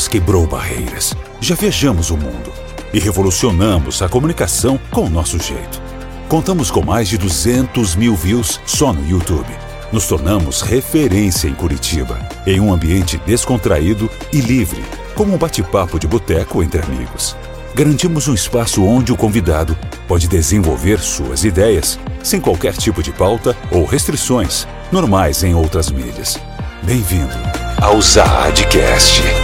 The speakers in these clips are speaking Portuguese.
Voz quebrou barreiras. Já viajamos o mundo e revolucionamos a comunicação com o nosso jeito. Contamos com mais de 200 mil views só no YouTube. Nos tornamos referência em Curitiba, em um ambiente descontraído e livre, como um bate-papo de boteco entre amigos. Garantimos um espaço onde o convidado pode desenvolver suas ideias, sem qualquer tipo de pauta ou restrições, normais em outras mídias. Bem-vindo ao Zaadcast.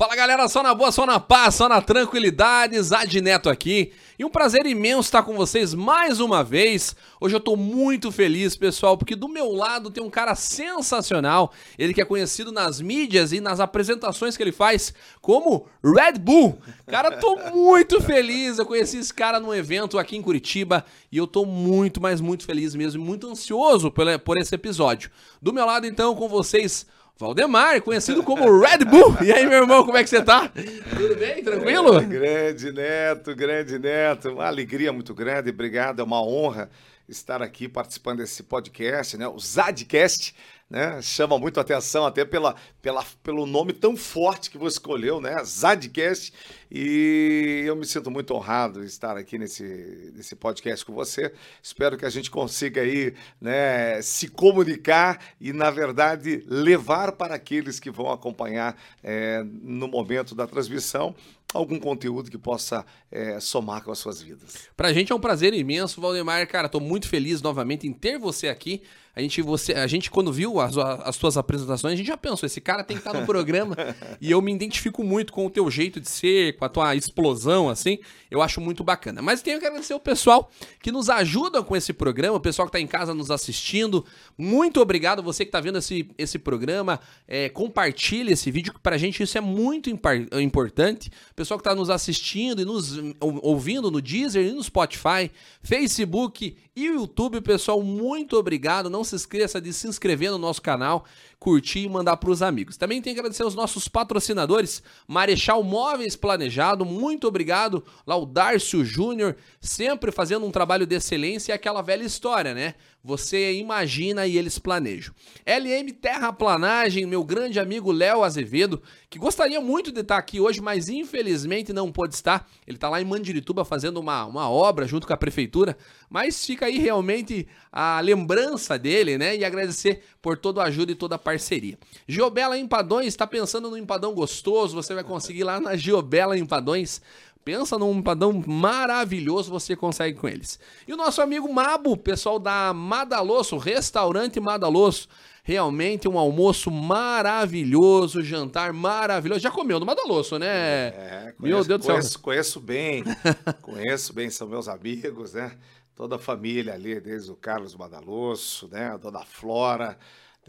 Fala galera, só na boa, só na paz, só na tranquilidade, Zad Neto aqui. E um prazer imenso estar com vocês mais uma vez. Hoje eu tô muito feliz, pessoal, porque do meu lado tem um cara sensacional. Ele que é conhecido nas mídias e nas apresentações que ele faz como Red Bull. Cara, tô muito feliz. Eu conheci esse cara num evento aqui em Curitiba e eu tô muito, mas muito feliz mesmo, muito ansioso por esse episódio. Do meu lado, então, com vocês. Valdemar, conhecido como Red Bull. E aí, meu irmão, como é que você tá? Tudo bem? Tranquilo? É, grande Neto, grande Neto. Uma alegria muito grande, obrigado. É uma honra estar aqui participando desse podcast, né? O Zadcast, né? Chama muito atenção até pela, pela, pelo nome tão forte que você escolheu, né? Zadcast. E eu me sinto muito honrado estar aqui nesse, nesse podcast com você. Espero que a gente consiga aí, né, se comunicar e, na verdade, levar para aqueles que vão acompanhar é, no momento da transmissão algum conteúdo que possa é, somar com as suas vidas. Pra gente é um prazer imenso, Valdemar. Cara, tô muito feliz novamente em ter você aqui. A gente, você, a gente quando viu as, as tuas apresentações, a gente já pensou, esse cara tem que estar no programa. e eu me identifico muito com o teu jeito de ser, com a tua explosão, assim. Eu acho muito bacana. Mas tenho que agradecer o pessoal que nos ajuda com esse programa, o pessoal que está em casa nos assistindo. Muito obrigado, você que está vendo esse, esse programa. É, compartilhe esse vídeo, que pra gente isso é muito importante. O pessoal que está nos assistindo e nos ouvindo no Deezer e no Spotify, Facebook e YouTube, pessoal, muito obrigado. Não se esqueça de se inscrever no nosso canal, curtir e mandar para os amigos. Também tem que agradecer aos nossos patrocinadores, Marechal Móveis Planejado, muito obrigado. Lá o Darcio Júnior, sempre fazendo um trabalho de excelência e aquela velha história, né? Você imagina e eles planejam. LM Terraplanagem, meu grande amigo Léo Azevedo, que gostaria muito de estar aqui hoje, mas infelizmente não pôde estar. Ele está lá em Mandirituba fazendo uma, uma obra junto com a prefeitura, mas fica aí realmente a lembrança dele, né? E agradecer por toda a ajuda e toda a parceria. Giobela Empadões, está pensando no empadão gostoso? Você vai conseguir lá na Giobela Empadões. Pensa num empadão maravilhoso, você consegue com eles. E o nosso amigo Mabo, pessoal da Madalosso, restaurante Madalosso. Realmente um almoço maravilhoso, jantar maravilhoso. Já comeu no Madalosso, né? É, conheço, Meu Deus do céu. Conheço, conheço bem, conheço bem, são meus amigos, né? Toda a família ali, desde o Carlos Madalosso, né? A dona Flora.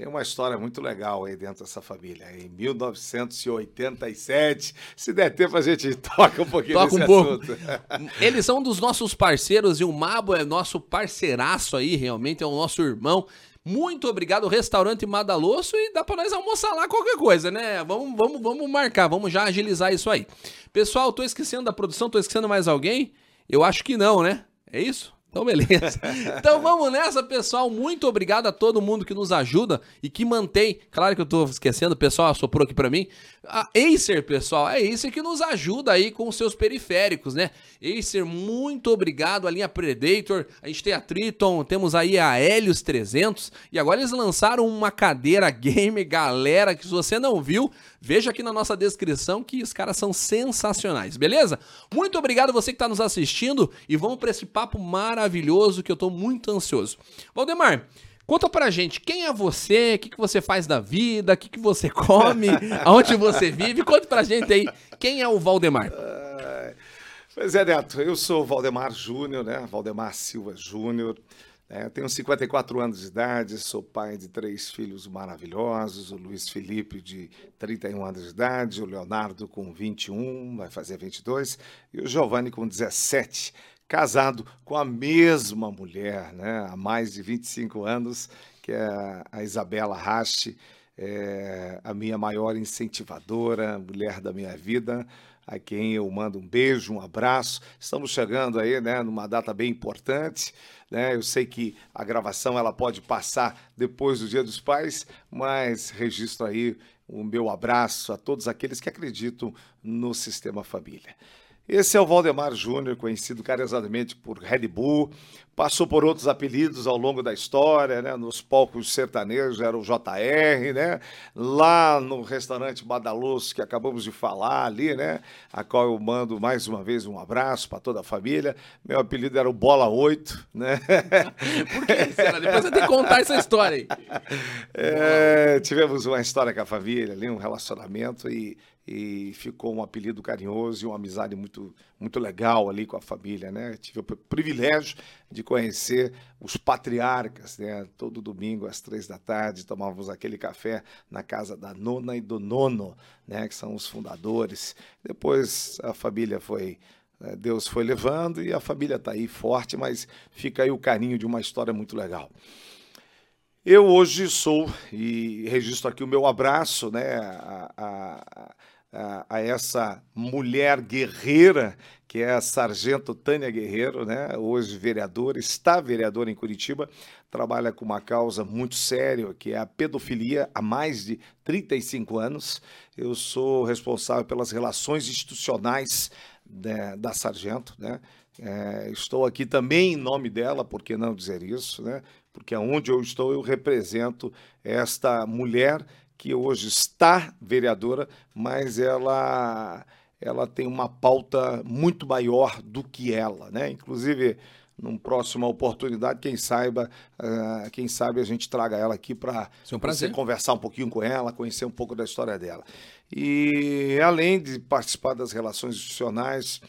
Tem uma história muito legal aí dentro dessa família. Em 1987, se der tempo, a gente toca um pouquinho toca um pouco. assunto. Eles são dos nossos parceiros e o Mabo é nosso parceiraço aí, realmente, é o nosso irmão. Muito obrigado, restaurante Madalosso, e dá pra nós almoçar lá qualquer coisa, né? Vamos, vamos, vamos marcar, vamos já agilizar isso aí. Pessoal, tô esquecendo da produção, tô esquecendo mais alguém? Eu acho que não, né? É isso? Então, beleza. Então vamos nessa, pessoal. Muito obrigado a todo mundo que nos ajuda e que mantém. Claro que eu tô esquecendo, o pessoal assoprou aqui para mim. A Acer, pessoal, é Acer que nos ajuda aí com os seus periféricos, né? Acer, muito obrigado. A linha Predator, a gente tem a Triton, temos aí a Helios 300 e agora eles lançaram uma cadeira gamer, galera, que se você não viu, veja aqui na nossa descrição que os caras são sensacionais, beleza? Muito obrigado você que está nos assistindo e vamos para esse papo maravilhoso que eu tô muito ansioso. Valdemar, Conta pra gente, quem é você, o que, que você faz da vida, o que, que você come, aonde você vive. Conta pra gente aí, quem é o Valdemar? Pois é, Neto, eu sou o Valdemar Júnior, né? Valdemar Silva Júnior. É, tenho 54 anos de idade, sou pai de três filhos maravilhosos, o Luiz Felipe de 31 anos de idade, o Leonardo com 21, vai fazer 22, e o Giovanni com 17 casado com a mesma mulher, né, há mais de 25 anos, que é a Isabela Rache, é a minha maior incentivadora, mulher da minha vida, a quem eu mando um beijo, um abraço. Estamos chegando aí, né, numa data bem importante, né? Eu sei que a gravação ela pode passar depois do Dia dos Pais, mas registro aí o meu abraço a todos aqueles que acreditam no sistema família. Esse é o Valdemar Júnior, conhecido carinhosamente por Red Bull, passou por outros apelidos ao longo da história, né? Nos palcos sertanejos era o JR, né? Lá no restaurante Badaluz, que acabamos de falar ali, né? A qual eu mando mais uma vez um abraço para toda a família. Meu apelido era o Bola 8, né? Por que será? Depois você tem que contar essa história aí. É, tivemos uma história com a família ali, um relacionamento e e ficou um apelido carinhoso e uma amizade muito, muito legal ali com a família, né? Tive o privilégio de conhecer os patriarcas, né? Todo domingo às três da tarde tomávamos aquele café na casa da nona e do nono, né? Que são os fundadores. Depois a família foi né? Deus foi levando e a família está aí forte, mas fica aí o carinho de uma história muito legal. Eu hoje sou, e registro aqui o meu abraço né, a, a, a, a, essa mulher guerreira, que é a Sargento Tânia Guerreiro, né? hoje vereadora, está vereadora em Curitiba, trabalha com uma causa muito séria, que é a pedofilia, há mais de 35 anos. Eu sou responsável pelas relações institucionais né, da Sargento, né? É, estou aqui também em nome dela, por que não dizer isso, né? Porque aonde eu estou, eu represento esta mulher que hoje está vereadora, mas ela ela tem uma pauta muito maior do que ela, né? Inclusive, numa próxima oportunidade, quem saiba, uh, quem sabe a gente traga ela aqui para um você conversar um pouquinho com ela, conhecer um pouco da história dela. E além de participar das relações institucionais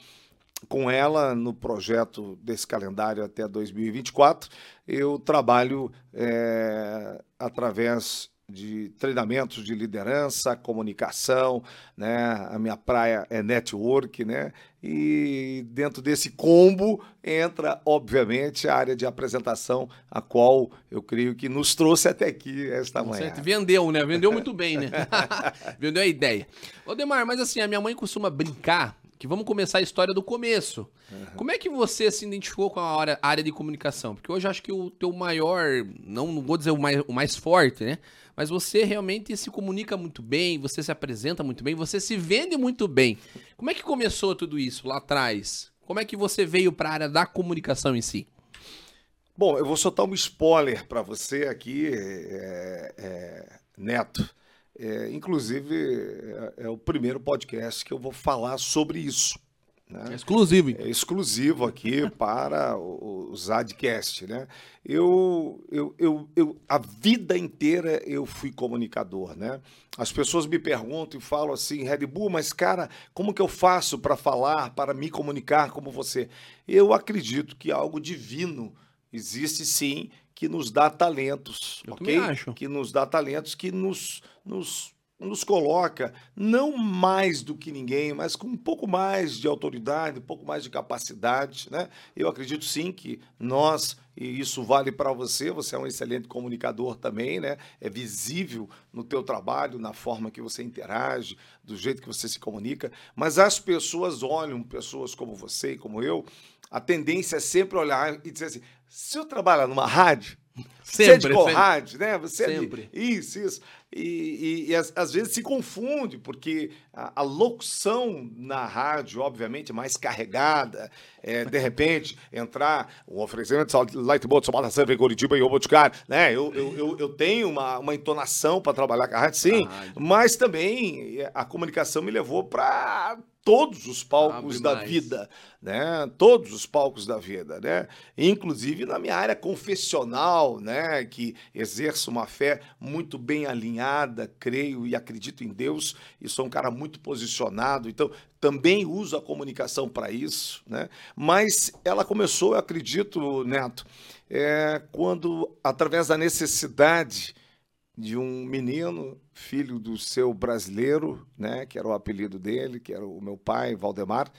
com ela no projeto desse calendário até 2024, eu trabalho é, através de treinamentos de liderança, comunicação, né? A minha praia é network, né? E dentro desse combo entra, obviamente, a área de apresentação, a qual eu creio que nos trouxe até aqui esta manhã. Certo. Vendeu, né? Vendeu muito bem, né? Vendeu a ideia. Ô, Demar, mas assim, a minha mãe costuma brincar que vamos começar a história do começo. Uhum. Como é que você se identificou com a área de comunicação? Porque hoje acho que o teu maior, não, não vou dizer o mais, o mais forte, né? Mas você realmente se comunica muito bem, você se apresenta muito bem, você se vende muito bem. Como é que começou tudo isso lá atrás? Como é que você veio para a área da comunicação em si? Bom, eu vou soltar um spoiler para você aqui, é, é, Neto. É, inclusive, é, é, o primeiro podcast que eu vou falar sobre isso. Né? É exclusivo. É exclusivo aqui para o, o Zadcast. Né? Eu, eu, eu, eu, a vida inteira eu fui comunicador. Né? As pessoas me perguntam e falam assim, Red Bull, mas cara, como que eu faço para falar, para me comunicar como você? Eu acredito que algo divino existe sim que nos dá talentos, Eu ok? Acho. Que nos dá talentos, que nos, nos, nos coloca não mais do que ninguém, mas com um pouco mais de autoridade, um pouco mais de capacidade, né? Eu acredito sim que nós e isso vale para você, você é um excelente comunicador também, né? É visível no teu trabalho, na forma que você interage, do jeito que você se comunica, mas as pessoas olham pessoas como você e como eu, a tendência é sempre olhar e dizer assim: se eu trabalhar numa rádio, sempre, você é de rádio, né? Você sempre. É de... Isso, isso. E, e, e às, às, vezes se confunde, porque a, a, locução na rádio, obviamente, é mais carregada. É, de repente, entrar um oferecimento de Lightboat, Somada Serva em Curitiba e Oboticar, né? Eu, eu, eu, eu, tenho uma, uma entonação para trabalhar com a rádio, sim, mas também a comunicação me levou para todos os palcos da vida, né? Todos os palcos da vida, né? Inclusive na minha área confessional, né? Que exerço uma fé muito bem alinhada, creio e acredito em Deus e sou um cara muito posicionado, então também uso a comunicação para isso, né? Mas ela começou, eu acredito, Neto, é, quando através da necessidade de um menino, filho do seu brasileiro, né, que era o apelido dele, que era o meu pai, Valdemar,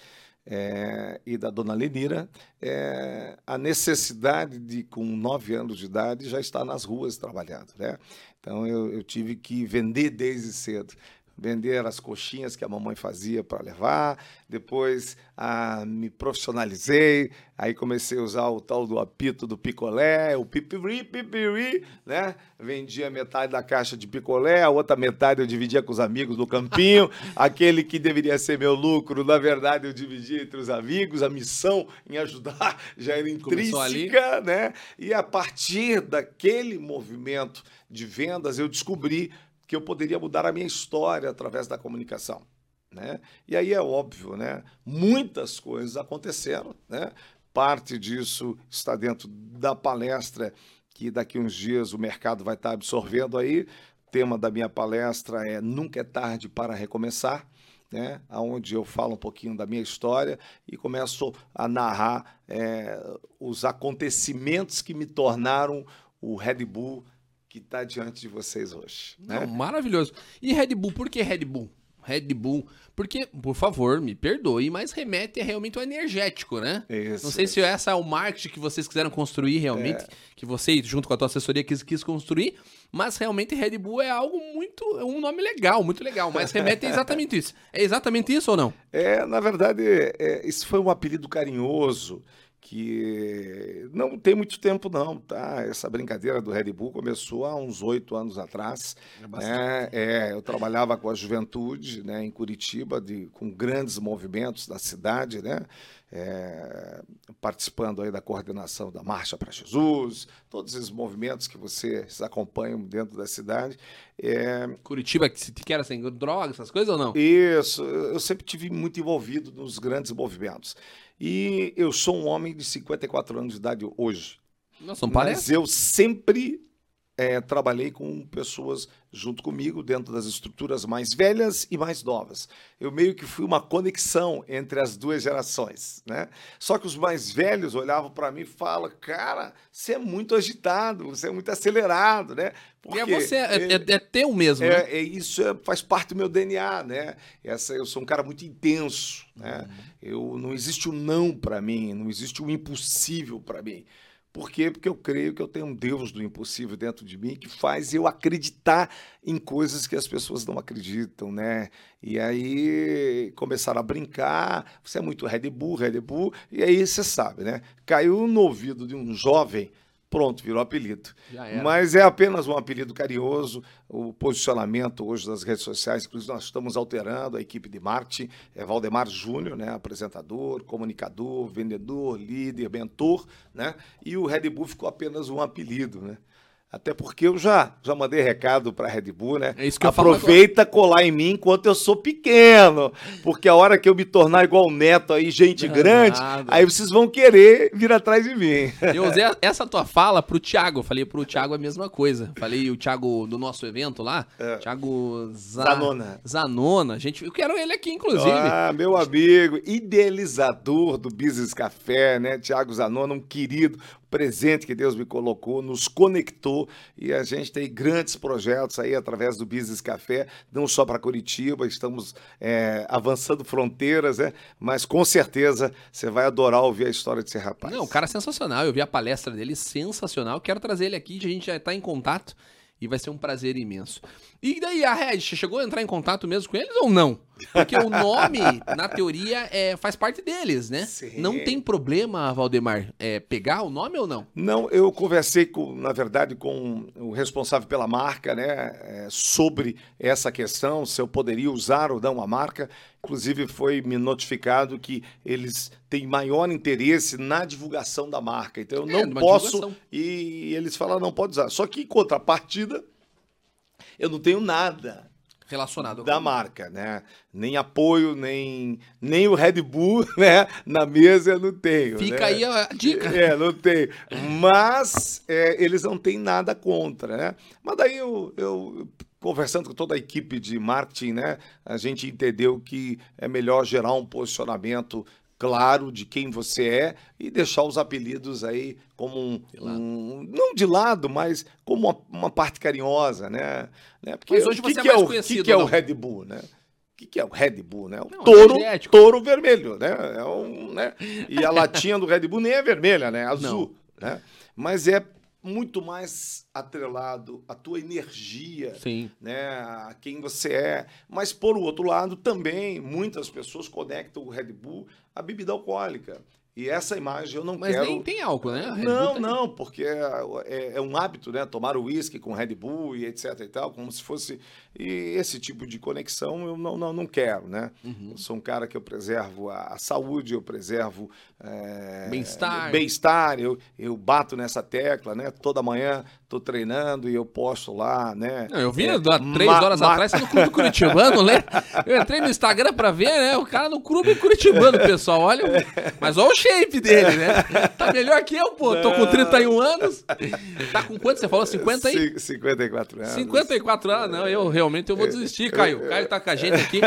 é, e da dona Lenira, é, a necessidade de, com nove anos de idade, já estar nas ruas trabalhando. Né? Então eu, eu tive que vender desde cedo vender as coxinhas que a mamãe fazia para levar. Depois ah, me profissionalizei, aí comecei a usar o tal do apito do picolé, o pipiri, pipiri, né? Vendia metade da caixa de picolé, a outra metade eu dividia com os amigos do campinho. Aquele que deveria ser meu lucro, na verdade eu dividia entre os amigos. A missão em ajudar já era intrínseca, né? E a partir daquele movimento de vendas eu descobri que eu poderia mudar a minha história através da comunicação. Né? E aí é óbvio, né? muitas coisas aconteceram. Né? Parte disso está dentro da palestra que daqui uns dias o mercado vai estar absorvendo aí. O tema da minha palestra é Nunca é tarde para recomeçar. Né, onde eu falo um pouquinho da minha história e começo a narrar é, os acontecimentos que me tornaram o Red Bull que está diante de vocês hoje. Né? Não, maravilhoso. E Red Bull, por que Red Bull? Red Bull, porque, por favor, me perdoe, mas remete é realmente ao energético, né? Isso, Não sei isso. se essa é o marketing que vocês quiseram construir realmente, é. que você, junto com a tua assessoria, quis, quis construir, mas realmente Red Bull é algo muito, é um nome legal, muito legal, mas remete a exatamente isso. É exatamente isso ou não? É, na verdade, é, isso foi um apelido carinhoso que não tem muito tempo não, tá? Essa brincadeira do Red Bull começou há uns oito anos atrás. É, né? é, eu trabalhava com a juventude, né, em Curitiba, de, com grandes movimentos da cidade, né? É, participando aí da coordenação da Marcha para Jesus, todos esses movimentos que vocês acompanham dentro da cidade. É... Curitiba, que, que era sem drogas, essas coisas ou não? Isso, eu sempre tive muito envolvido nos grandes movimentos. E eu sou um homem de 54 anos de idade hoje. Nossa, não parece. Mas eu sempre é, trabalhei com pessoas junto comigo dentro das estruturas mais velhas e mais novas. Eu meio que fui uma conexão entre as duas gerações, né? Só que os mais velhos olhavam para mim e falam, cara, você é muito agitado, você é muito acelerado, né? Porque e é você, é, é, é teu mesmo, é, né? É, isso é, faz parte do meu DNA, né? Essa, eu sou um cara muito intenso, né? Uhum. Eu, não existe o um não para mim, não existe o um impossível para mim. Por quê? Porque eu creio que eu tenho um Deus do impossível dentro de mim que faz eu acreditar em coisas que as pessoas não acreditam, né? E aí começaram a brincar, você é muito Red Bull, Red Bull, e aí você sabe, né? Caiu no ouvido de um jovem pronto, virou apelido. Mas é apenas um apelido carinhoso. O posicionamento hoje das redes sociais, inclusive nós estamos alterando a equipe de marketing. É Valdemar Júnior, né, apresentador, comunicador, vendedor, líder, mentor, né? E o Red Bull ficou apenas um apelido, né? Até porque eu já, já mandei recado para a Red Bull, né? É isso que Aproveita colar em mim enquanto eu sou pequeno. Porque a hora que eu me tornar igual o Neto aí, gente Não, grande, nada. aí vocês vão querer vir atrás de mim. Eu usei essa tua fala pro Thiago. Eu falei pro Thiago a mesma coisa. Falei o Thiago do nosso evento lá. É. Thiago Zanona. Zanona. Gente, eu quero ele aqui, inclusive. Ah, meu amigo, idealizador do Business Café, né? Thiago Zanona, um querido, presente que Deus me colocou, nos conectou e a gente tem grandes projetos aí através do Business Café, não só para Curitiba, estamos é, avançando fronteiras, né? mas com certeza você vai adorar ouvir a história desse rapaz. Não, o cara é sensacional, eu vi a palestra dele, sensacional, quero trazer ele aqui, a gente já está em contato e vai ser um prazer imenso. E daí, a Red, chegou a entrar em contato mesmo com eles ou não? Porque o nome, na teoria, é, faz parte deles, né? Sim. Não tem problema, Valdemar, é, pegar o nome ou não? Não, eu conversei, com, na verdade, com o responsável pela marca, né? É, sobre essa questão, se eu poderia usar ou não a marca. Inclusive, foi me notificado que eles têm maior interesse na divulgação da marca. Então, eu é, não posso. Divulgação. E eles falaram, não pode usar. Só que, em contrapartida eu não tenho nada relacionado da marca, né? Nem apoio, nem, nem o Red Bull, né? Na mesa eu não tenho. Fica né? aí a dica. É, não tenho. Mas é, eles não têm nada contra, né? Mas daí eu, eu conversando com toda a equipe de marketing, né? A gente entendeu que é melhor gerar um posicionamento claro de quem você é e deixar os apelidos aí como um, um não de lado, mas como uma, uma parte carinhosa, né? né? Porque mas hoje você que é, mais é o, conhecido. que, que é o Red Bull, né? O que, que é o Red Bull, né? O Não, touro, energético. touro vermelho, né? É um, né? E a latinha do Red Bull nem é vermelha, né? É azul, né? Mas é muito mais atrelado à tua energia, Sim. né, a quem você é. Mas, por outro lado, também muitas pessoas conectam o Red Bull à bebida alcoólica. E essa imagem eu não Mas quero. nem tem álcool, né? Não, tem. não, porque é, é- é um hábito, né? Tomar o uísque com Red Bull e etc e tal, como se fosse. E esse tipo de conexão eu não, não, não quero, né? Uhum. Eu sou um cara que eu preservo a, a saúde, eu preservo. é, Bem-estar. Bem-estar, eu, eu bato nessa tecla, né? Toda manhã tô treinando e eu posto lá, né? Não, eu vi É, há três horas atrás no Clube Curitibano, né? Eu entrei no Instagram pra ver, né? O cara no Clube Curitibano, pessoal. Olha, o- mas olha o shape dele, né? Tá melhor que eu, pô. Tô com 31 anos. Tá com quanto? Você falou 50 aí? Cin- 54 anos. 54 anos, não, eu realmente eu vou desistir, Caio. O Caio tá com a gente aqui,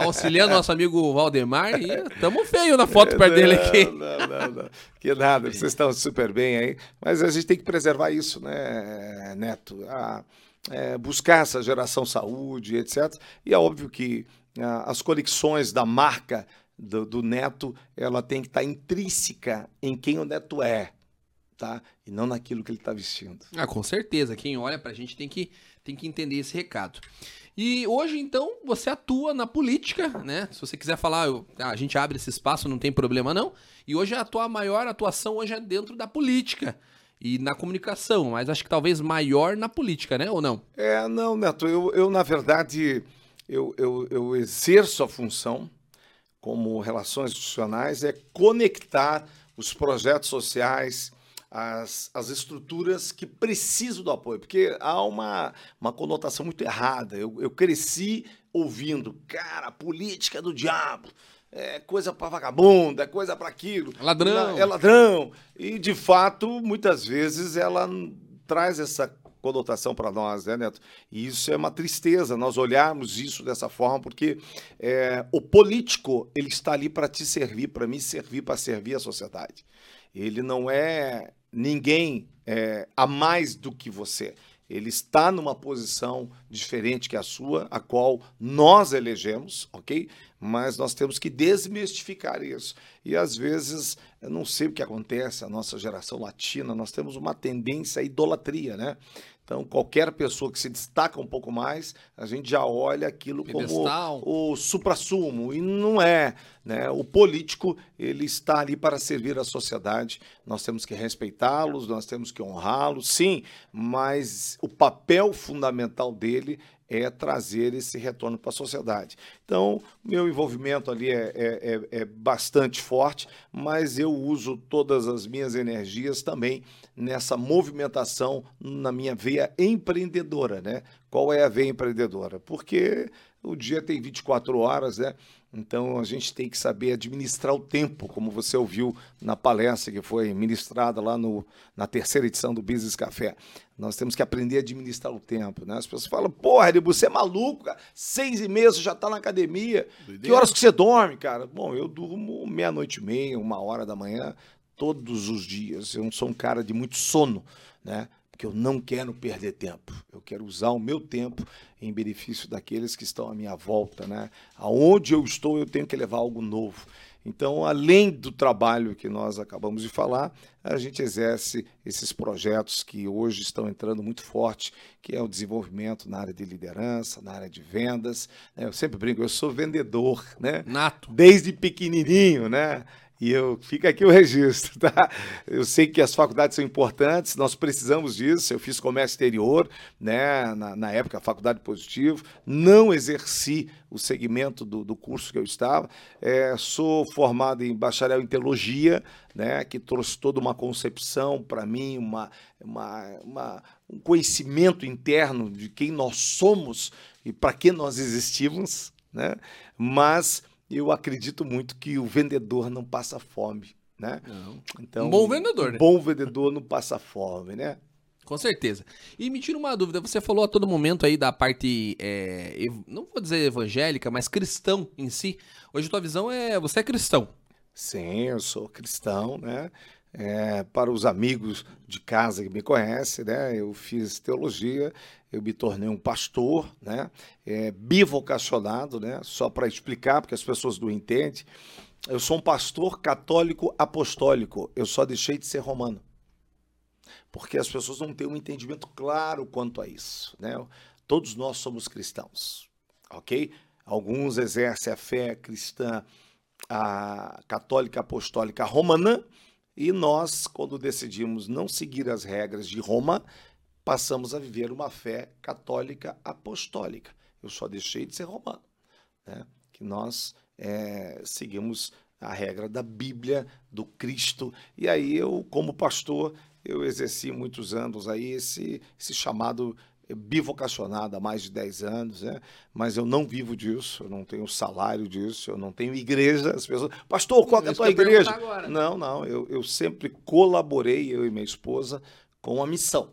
auxiliando nosso amigo Valdemar e tamo feio na foto perto dele aqui. Não, não, não. Que nada, vocês estão super bem aí. Mas a gente tem que preservar isso, né, Neto? A- é, buscar essa geração saúde, etc. E é óbvio que ah, as conexões da marca do, do Neto, ela tem que estar intrínseca em quem o Neto é, tá? E não naquilo que ele está vestindo. Ah, com certeza. Quem olha pra gente tem que, tem que entender esse recado. E hoje, então, você atua na política, né? Se você quiser falar, eu- a gente abre esse espaço, não tem problema não. E hoje a tua maior atuação hoje é dentro da política e na comunicação, mas acho que talvez maior na política, né? Ou não? É, não, Neto, eu, eu na verdade, eu, eu, eu exerço a função como relações institucionais, é conectar os projetos sociais, as, as estruturas que precisam do apoio, porque há uma, uma conotação muito errada. Eu, eu cresci ouvindo, cara, política do diabo. É coisa para vagabundo, é coisa para aquilo. Ladrão. É ladrão. E, de fato, muitas vezes ela traz essa conotação para nós, né, Neto? E isso é uma tristeza, nós olharmos isso dessa forma, porque é, o político, ele está ali para te servir, para me servir, para servir a sociedade. Ele não é ninguém é, a mais do que você. Ele está numa posição diferente que a sua, a qual nós elegemos, ok? Mas nós temos que desmistificar isso. E às vezes, eu não sei o que acontece, a nossa geração latina, nós temos uma tendência à idolatria, né? Então, qualquer pessoa que se destaca um pouco mais, a gente já olha aquilo Pedestal. como o suprassumo, e não é. Né? O político, ele está ali para servir a sociedade, nós temos que respeitá-los, nós temos que honrá-los, sim, mas o papel fundamental dele é trazer esse retorno para a sociedade. Então, meu envolvimento ali é, é, é- é bastante forte, mas eu uso todas as minhas energias também nessa movimentação na minha veia empreendedora, né? Qual é a veia empreendedora? Porque o dia tem 24 horas, né? Então a gente tem que saber administrar o tempo, como você ouviu na palestra que foi ministrada lá no, na terceira edição do Business Café. Nós temos que aprender a administrar o tempo, né? As pessoas falam, porra, Heribu, você é maluco, cara. Seis e meia você já está na academia. Que horas que você dorme, cara? Bom, eu durmo meia-noite e meia, uma hora da manhã, todos os dias. Eu não sou um cara de muito sono, né? Porque eu não quero perder tempo. Eu quero usar o meu tempo em benefício daqueles que estão à minha volta, né? Aonde eu estou, eu tenho que levar algo novo. Então, além do trabalho que nós acabamos de falar, a gente exerce esses projetos que hoje estão entrando muito forte, que é o desenvolvimento na área de liderança, na área de vendas. né? Eu sempre brinco, eu sou vendedor, né? Nato. desde pequenininho, né? E eu fica aqui o registro, tá? Eu sei que as faculdades são importantes, nós precisamos disso. Eu fiz comércio exterior, né? Na, na época, faculdade positivo, não exerci o segmento do, do curso que eu estava. É, sou formado em bacharel em teologia, né? Que trouxe toda uma concepção para mim, uma, uma, uma- um conhecimento interno de quem nós somos e para que nós existimos, né? Mas eu acredito muito que o vendedor não passa fome, né? Não. Então, Um bom vendedor, né? Um bom vendedor não passa fome, né? Com certeza. E me tira uma dúvida, você falou a todo momento aí da parte, é, não vou dizer evangélica, mas cristão em si. Hoje a tua visão é, você é cristão. Sim, eu sou cristão, né? É, para os amigos de casa que me conhecem, né? Eu fiz teologia, eu me tornei um pastor, né? É, bivocacionado, né? Só para explicar, porque as pessoas não entendem. Eu sou um pastor católico apostólico. Eu só deixei de ser romano. Porque as pessoas não têm um entendimento claro quanto a isso, né? Todos nós somos cristãos, ok? Alguns exercem a fé cristã a católica apostólica romana e nós, quando decidimos não seguir as regras de Roma, passamos a viver uma fé católica apostólica. Eu só deixei de ser romano, né? Que nós é, seguimos a regra da Bíblia, do Cristo. E aí eu, como pastor, eu exerci muitos anos aí esse, esse chamado bivocacionado há mais de 10 anos, né? mas eu não vivo disso, eu não tenho salário disso, eu não tenho igreja. As pessoas, pastor, qual é a tua igreja? Não, não, eu, eu sempre colaborei, eu e minha esposa, com a missão.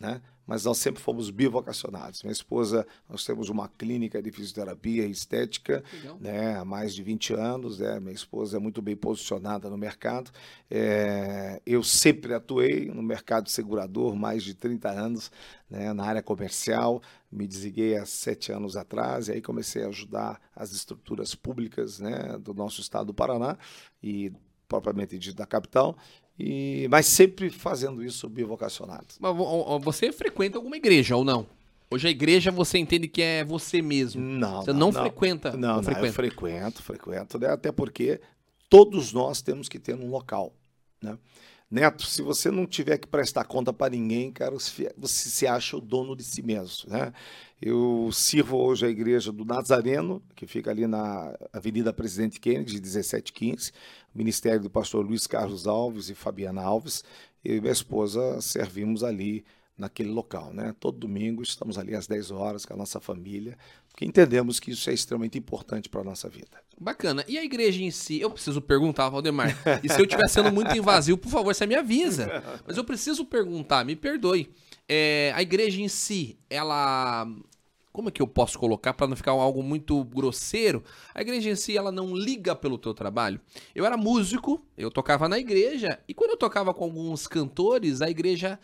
Né? Mas nós sempre fomos bivocacionados. Minha esposa, nós temos uma clínica de fisioterapia e estética né, há mais de 20 anos. Né, minha esposa é muito bem posicionada no mercado. É, eu sempre atuei no mercado segurador, mais de 30 anos, né, na área comercial. Me desliguei há sete anos atrás e aí comecei a ajudar as estruturas públicas né, do nosso estado do Paraná e propriamente dito da capital. E, mas sempre fazendo isso bivocacionado. Mas você frequenta alguma igreja ou não? Hoje a igreja você entende que é você mesmo. Não. Você não, não, não frequenta. Não, não, frequenta. eu frequento, frequento, né? até porque todos nós temos que ter um local. Né? Neto, se você não tiver que prestar conta para ninguém, cara, você se acha o dono de si mesmo. Né? Eu sirvo hoje a igreja do Nazareno, que fica ali na Avenida Presidente Kennedy, 1715, ministério do pastor Luiz Carlos Alves e Fabiana Alves. Eu e minha esposa servimos ali naquele local, né? Todo domingo estamos ali às 10 horas com a nossa família, porque entendemos que isso é extremamente importante para a nossa vida. Bacana. E a igreja em si? Eu preciso perguntar, Valdemar. E se eu estiver sendo muito invasivo, por favor, você me avisa. Mas eu preciso perguntar, me perdoe. É, a igreja em si, ela como é que eu posso colocar para não ficar algo muito grosseiro? A igreja em si, ela não liga pelo teu trabalho. Eu era músico, eu tocava na igreja, e quando eu tocava com alguns cantores, a igreja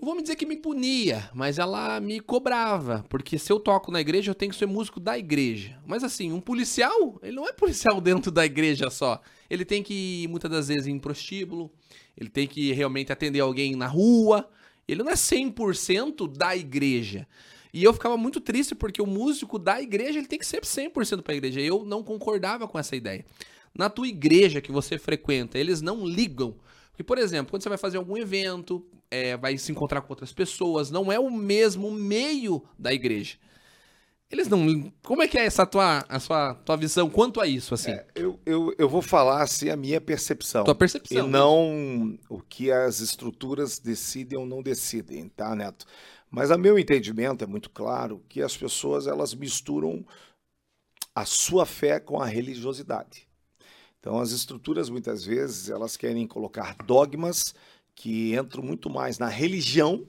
não vou me dizer que me punia, mas ela me cobrava, porque se eu toco na igreja, eu tenho que ser músico da igreja. Mas assim, um policial, ele não é policial dentro da igreja só. Ele tem que muitas das vezes ir em prostíbulo, ele tem que realmente atender alguém na rua. Ele não é 100% da igreja. E eu ficava muito triste porque o músico da igreja ele tem que ser 100% para a igreja. Eu não concordava com essa ideia. Na tua igreja que você frequenta, eles não ligam. Por exemplo, quando você vai fazer algum evento, é, vai se encontrar com outras pessoas, não é o mesmo meio da igreja. Eles não. Como é que é essa tua, a sua tua visão quanto a isso, assim? É, eu, eu, eu vou falar assim a minha percepção. Tua percepção. E não o que as estruturas decidem ou não decidem, tá, Neto? Mas a meu entendimento é muito claro que as pessoas elas misturam a sua fé com a religiosidade. Então as estruturas muitas vezes elas querem colocar dogmas que entram muito mais na religião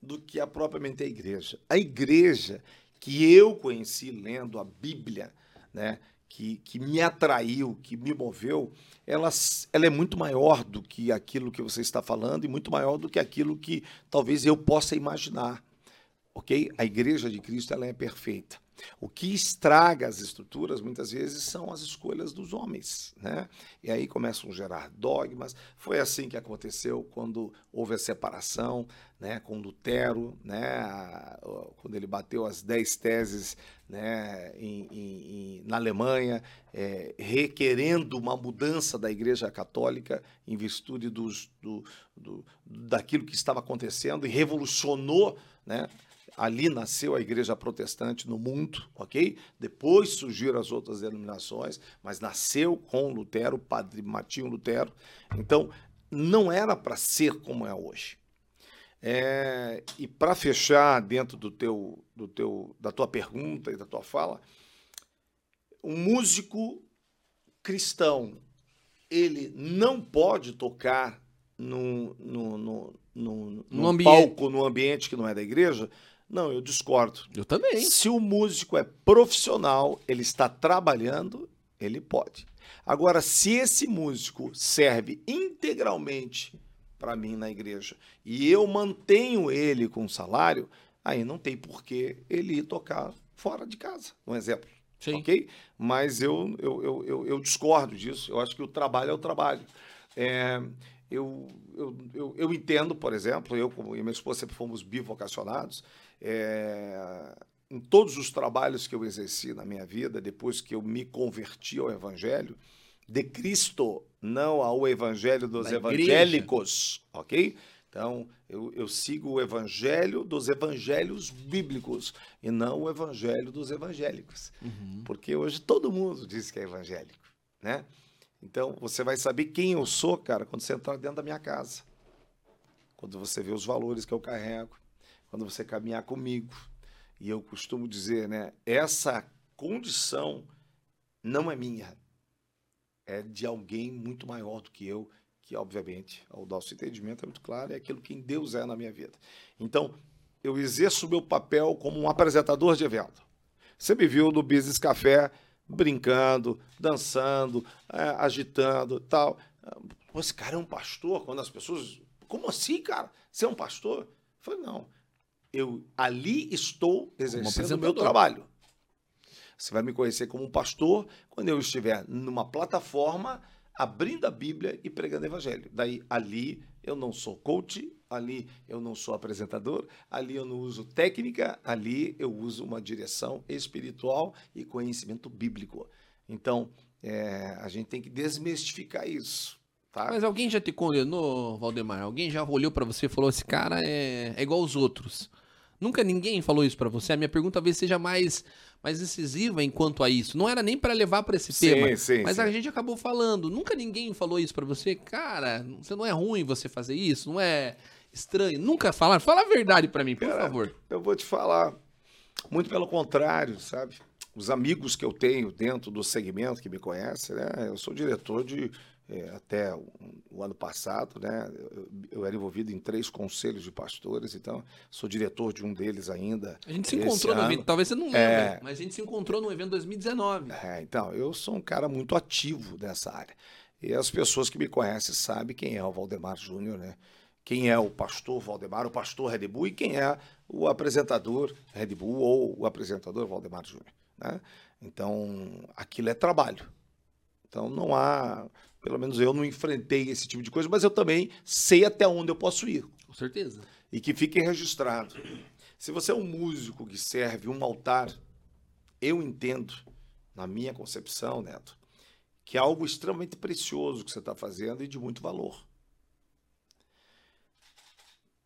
do que a propriamente a igreja. A igreja que eu conheci lendo a Bíblia, né, que, que me atraiu, que me moveu, ela, ela é muito maior do que aquilo que você está falando e muito maior do que aquilo que talvez eu possa imaginar. Ok? A igreja de Cristo ela é perfeita. O que estraga as estruturas muitas vezes são as escolhas dos homens, né? E aí começam a gerar dogmas. Foi assim que aconteceu quando houve a separação, né, com Lutero, né, quando ele bateu as dez teses, né, em, em, na Alemanha, é, requerendo uma mudança da Igreja Católica em virtude dos, do, do, daquilo que estava acontecendo e revolucionou, né? Ali nasceu a igreja protestante no mundo, ok? Depois surgiram as outras denominações, mas nasceu com Lutero, Padre Martinho Lutero. Então, não era para ser como é hoje. É, e para fechar dentro do teu, do teu, da tua pergunta e da tua fala, um músico cristão ele não pode tocar no, no, no, no, no, no palco, no ambiente que não é da igreja, não, eu discordo. Eu também. Se o músico é profissional, ele está trabalhando, ele pode. Agora, se esse músico serve integralmente para mim na igreja e eu mantenho ele com salário, aí não tem por que ele ir tocar fora de casa, um exemplo. Sim. Ok? Mas eu, eu, eu, eu, eu discordo disso. Eu acho que o trabalho é o trabalho. É, eu, eu, eu, eu entendo, por exemplo, eu como e minha esposa sempre fomos bivocacionados. É, em todos os trabalhos que eu exerci na minha vida, depois que eu me converti ao Evangelho, de Cristo, não ao Evangelho dos Da igreja. evangélicos, ok? Então, eu, eu sigo o Evangelho dos evangelhos bíblicos e não o Evangelho dos evangélicos. Uhum. Porque hoje todo mundo diz que é evangélico, né? Então, você vai saber quem eu sou, cara, quando você entrar dentro da minha casa. Quando você vê os valores que eu carrego, quando você caminhar comigo. E eu costumo dizer, né, essa condição não é minha. É de alguém muito maior do que eu, que obviamente, ao nosso entendimento é muito claro, é aquilo que Deus é na minha vida. Então, eu exerço meu papel como um apresentador de evento. Você me viu no Business Café brincando, dançando, é, agitando tal. Esse cara é um pastor? Quando as pessoas. Como assim, cara? Você é um pastor? Eu falei, não. Eu ali estou exercendo o meu trabalho. Você vai me conhecer como um pastor quando eu estiver numa plataforma abrindo a Bíblia e pregando o evangelho. Daí ali eu não sou coach, ali eu não sou apresentador, ali eu não uso técnica, ali eu uso uma direção espiritual e conhecimento bíblico. Então, é, a gente tem que desmistificar isso. Tá? Mas alguém já te condenou, Valdemar? Alguém já olhou pra você e falou: esse cara é, é igual aos outros? Nunca ninguém falou isso pra você. A minha pergunta talvez seja mais, mais incisiva enquanto a isso. Não era nem pra levar pra esse Sim, tema, sim, mas sim. a gente acabou falando. Nunca ninguém falou isso pra você. Cara, você não é ruim você fazer isso, não é estranho. Nunca falaram. Fala a verdade pra mim, por Cara, favor. Eu vou te falar, muito pelo contrário, sabe? Os amigos que eu tenho dentro do segmento que me conhecem, né? Eu sou diretor de eh, até o, o ano passado, né? Eu, eu era envolvido em três conselhos de pastores, então sou diretor de um deles ainda. A gente se encontrou no ano. evento, talvez você não lembre, É. mas a gente se encontrou no evento 2019. É, então, eu sou um cara muito ativo nessa área. E as pessoas que me conhecem sabem quem é o Valdemar Júnior, né? Quem é o pastor Valdemar, o pastor Red Bull e quem é o apresentador Red Bull ou o apresentador Valdemar Júnior, né? Então, aquilo é trabalho. Então, não há, pelo menos eu não enfrentei esse tipo de coisa, mas eu também sei até onde eu posso ir Com certeza. e que fique registrado. Se você é um músico que serve um altar, eu entendo, na minha concepção, Neto, que é algo extremamente precioso que você está fazendo e de muito valor.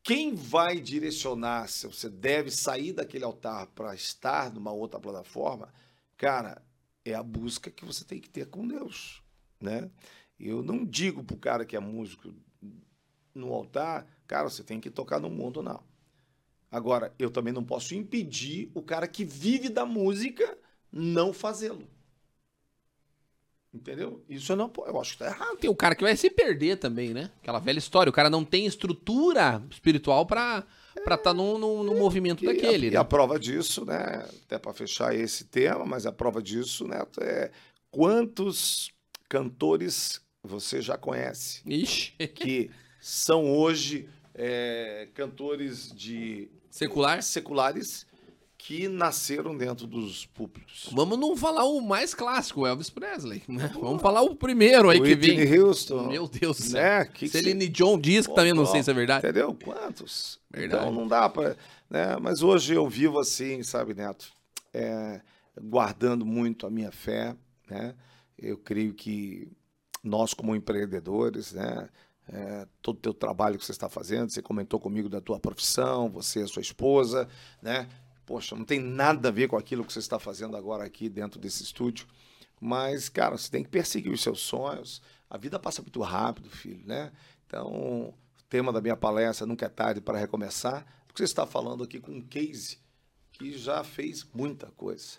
Quem vai direcionar se você deve sair daquele altar para estar numa outra plataforma, cara, é a busca que você tem que ter com Deus, né? Eu não digo pro cara que é músico no altar, cara, você tem que tocar no mundo, não. Agora, eu também não posso impedir o cara que vive da música não fazê-lo. Entendeu? Isso eu não eu acho que tá errado. Tem o cara que vai se perder também, né? Aquela velha história. O cara não tem estrutura espiritual pra estar tá no, no, no movimento E a- daquele. E né? a prova disso, né? Até para fechar esse tema, mas a prova disso, Neto, é quantos cantores você já conhece Ixi. que são hoje é, cantores de Secular? seculares que nasceram dentro dos púlpitos. Vamos não falar o mais clássico, o Elvis Presley. Né? Vamos falar o primeiro aí que Whitney vem. Houston. Meu Deus do céu. né? Que que Celine John diz que também não sei se é verdade. Entendeu? Quantos? Verdade. Então não dá para. Né? Mas hoje eu vivo assim, sabe, Neto? É, guardando muito a minha fé. Né? Eu creio que nós, como empreendedores, né? é, todo o teu trabalho que você está fazendo, você comentou comigo da tua profissão, você e a sua esposa, né? Poxa, não tem nada a ver com aquilo que você está fazendo agora aqui dentro desse estúdio. Mas, cara, você tem que perseguir os seus sonhos. A vida passa muito rápido, filho, né? Então, o tema da minha palestra nunca é tarde para recomeçar, porque você está falando aqui com um case que já fez muita coisa,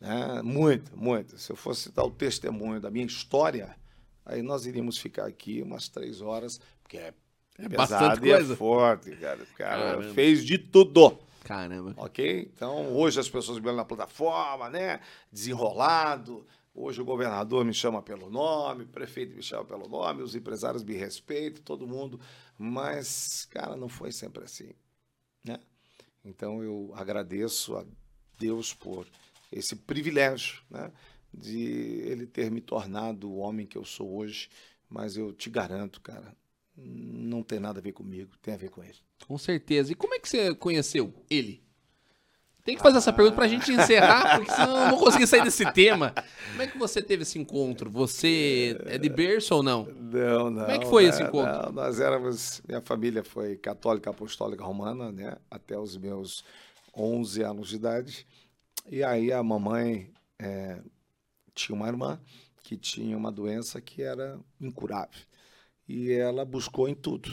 né? Muita, muita. Se eu fosse citar o testemunho da minha história, aí nós iríamos ficar aqui umas três horas, porque é, É pesado bastante e coisa. é forte, cara. O cara Caramba. fez de tudo. Caramba. Ok? Então, hoje as pessoas me olham na plataforma, né? Desenrolado, Hoje o governador me chama pelo nome, o prefeito me chama pelo nome, os empresários me respeitam, todo mundo. Mas, cara, não foi sempre assim. Né? Então eu agradeço a Deus por esse privilégio né? de ele ter me tornado o homem que eu sou hoje. Mas eu te garanto, cara, não tem nada a ver comigo, tem a ver com ele. Com certeza. E como é que você conheceu ele? Tem que fazer essa pergunta pra gente encerrar, porque senão eu não vou conseguir sair desse tema. Como é que você teve esse encontro? Você é de berço ou não? Não, não. Como é que foi não, esse encontro? não. nós éramos, minha família foi católica apostólica romana, né? Até os meus 11 anos de idade. E aí a mamãe é, tinha uma irmã que tinha uma doença que era incurável. E ela buscou em tudo,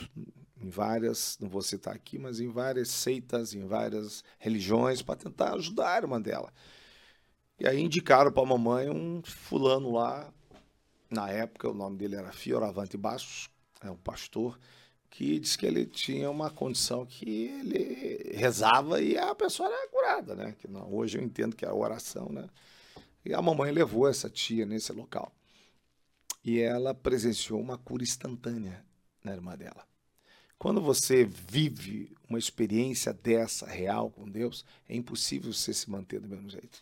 em várias, não vou citar aqui, mas em várias seitas, em várias religiões, para tentar ajudar a irmã dela. E aí indicaram para a mamãe um fulano lá, na época o nome dele era Fioravante Bastos, é um pastor, que disse que ele tinha uma condição que ele rezava e a pessoa era curada, né? Que não, hoje eu entendo que é oração, né? E a mamãe levou essa tia nesse local. E ela presenciou uma cura instantânea na irmã dela. Quando você vive uma experiência dessa real com Deus, é impossível você se manter do mesmo jeito.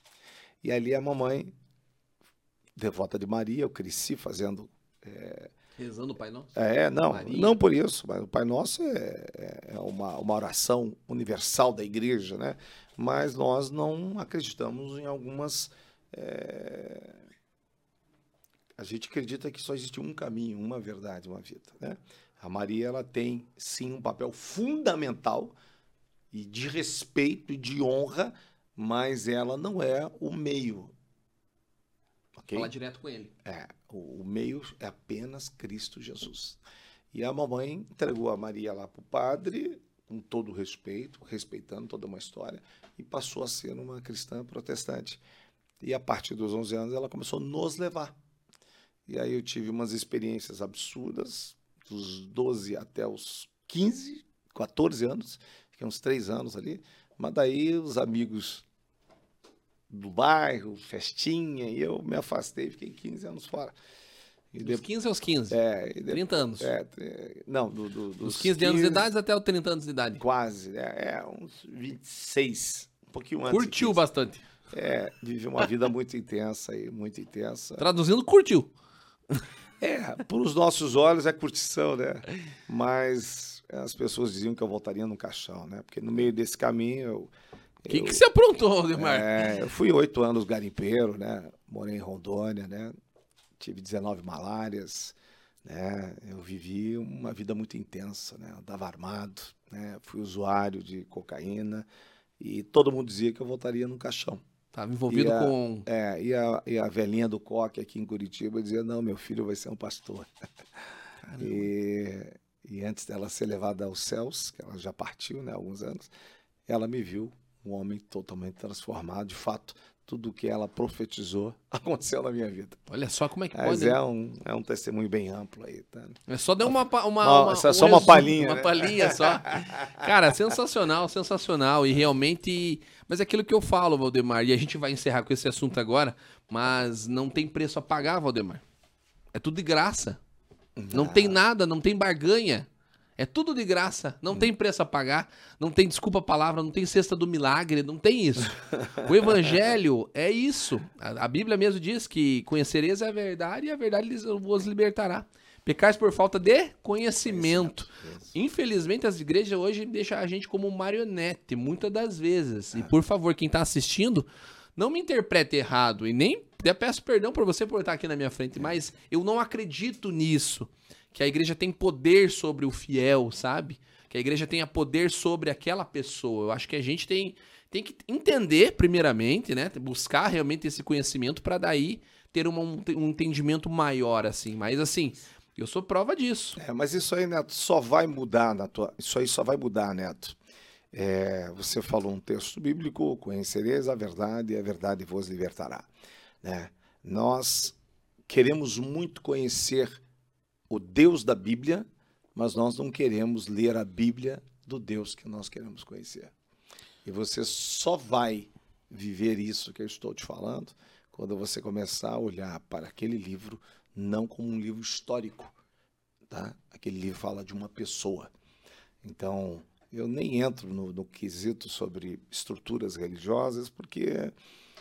E ali a mamãe, devota de Maria, eu cresci fazendo. Rezando o Pai Nosso? É, não, Maria. não por isso, mas o Pai Nosso é, é uma, uma oração universal da igreja, né? Mas nós não acreditamos em algumas. é, A gente acredita que só existe um caminho, uma verdade, uma vida, né? A Maria ela tem sim um papel fundamental e de respeito e de honra, mas ela não é o meio. Ok? Falar direto com ele. É, o, o meio é apenas Cristo Jesus. E a mamãe entregou a Maria lá para o padre, com todo o respeito, respeitando toda uma história, e passou a ser uma cristã protestante. E a partir dos 11 anos ela começou a nos levar. E aí eu tive umas experiências absurdas, dos 12 até os 15, 14 anos, fiquei uns 3 anos ali, mas daí os amigos do bairro, festinha, e eu me afastei, fiquei 15 anos fora. E Dos depois, 15 aos 15. é, e depois, 30 anos. é, é, não, do, do, dos Dos 15 anos de idade até os 30 anos de idade. Quase, é, é, uns 26, um pouquinho antes. de Curtiu 15. bastante. É, vivi uma vida muito intensa aí, muito intensa. Traduzindo, curtiu. É, para os nossos olhos é curtição, né? Mas as pessoas diziam que eu voltaria num caixão, né? Porque no meio desse caminho eu. O que, que você aprontou, Aldemar? É, eu fui oito anos garimpeiro, né? Morei em Rondônia, né? Tive 19 malárias, né? Eu vivi uma vida muito intensa, né? Andava armado, né? Fui usuário de cocaína e todo mundo dizia que eu voltaria num caixão. Tava envolvido E a- com. É, e a, e a velhinha do coque aqui em Curitiba dizia, não, meu filho vai ser um pastor. E, e antes dela ser levada aos céus, que ela já partiu, né, há alguns anos, ela me viu um homem totalmente transformado. De fato, tudo que ela profetizou aconteceu na minha vida. Olha só como é que Mas pode. é um, é um testemunho bem amplo aí, tá? É só deu uma, uma, Uma- uma- é um só uma resumo, palhinha, Uma né? palhinha só. Cara, sensacional, sensacional. E realmente. Mas é aquilo que eu falo, Valdemar, e a gente vai encerrar com esse assunto agora, mas não tem preço a pagar, Valdemar. É tudo de graça. Não tem nada, não tem barganha. É tudo de graça. Não tem preço a pagar. Não tem desculpa a palavra, não tem cesta do milagre, não tem isso. O evangelho é isso. A, a Bíblia mesmo diz que conhecereis a verdade e a verdade vos libertará. Pecais por falta de conhecimento. Infelizmente, as igrejas hoje deixam a gente como marionete, muitas das vezes. E por favor, quem está assistindo, não me interprete errado e nem até peço perdão por você por estar aqui na minha frente, mas eu não acredito nisso. Que a igreja tem poder sobre o fiel, sabe? Que a igreja tenha poder sobre aquela pessoa. Eu acho que a gente tem, tem que entender, primeiramente, né? Buscar realmente esse conhecimento para daí ter uma- um, entendimento maior, assim. Mas assim, eu sou prova disso. É, mas isso aí, Neto, só vai mudar na tua. Isso aí só vai mudar, Neto. É, você falou um texto bíblico, conhecereis a verdade e a verdade vos libertará. Né? Nós queremos muito conhecer o Deus da Bíblia, mas nós não queremos ler a Bíblia do Deus que nós queremos conhecer. E você só vai viver isso que eu estou te falando quando você começar a olhar para aquele livro não como um livro histórico, tá? Aquele livro fala de uma pessoa. Então, eu nem entro no, no quesito sobre estruturas religiosas, porque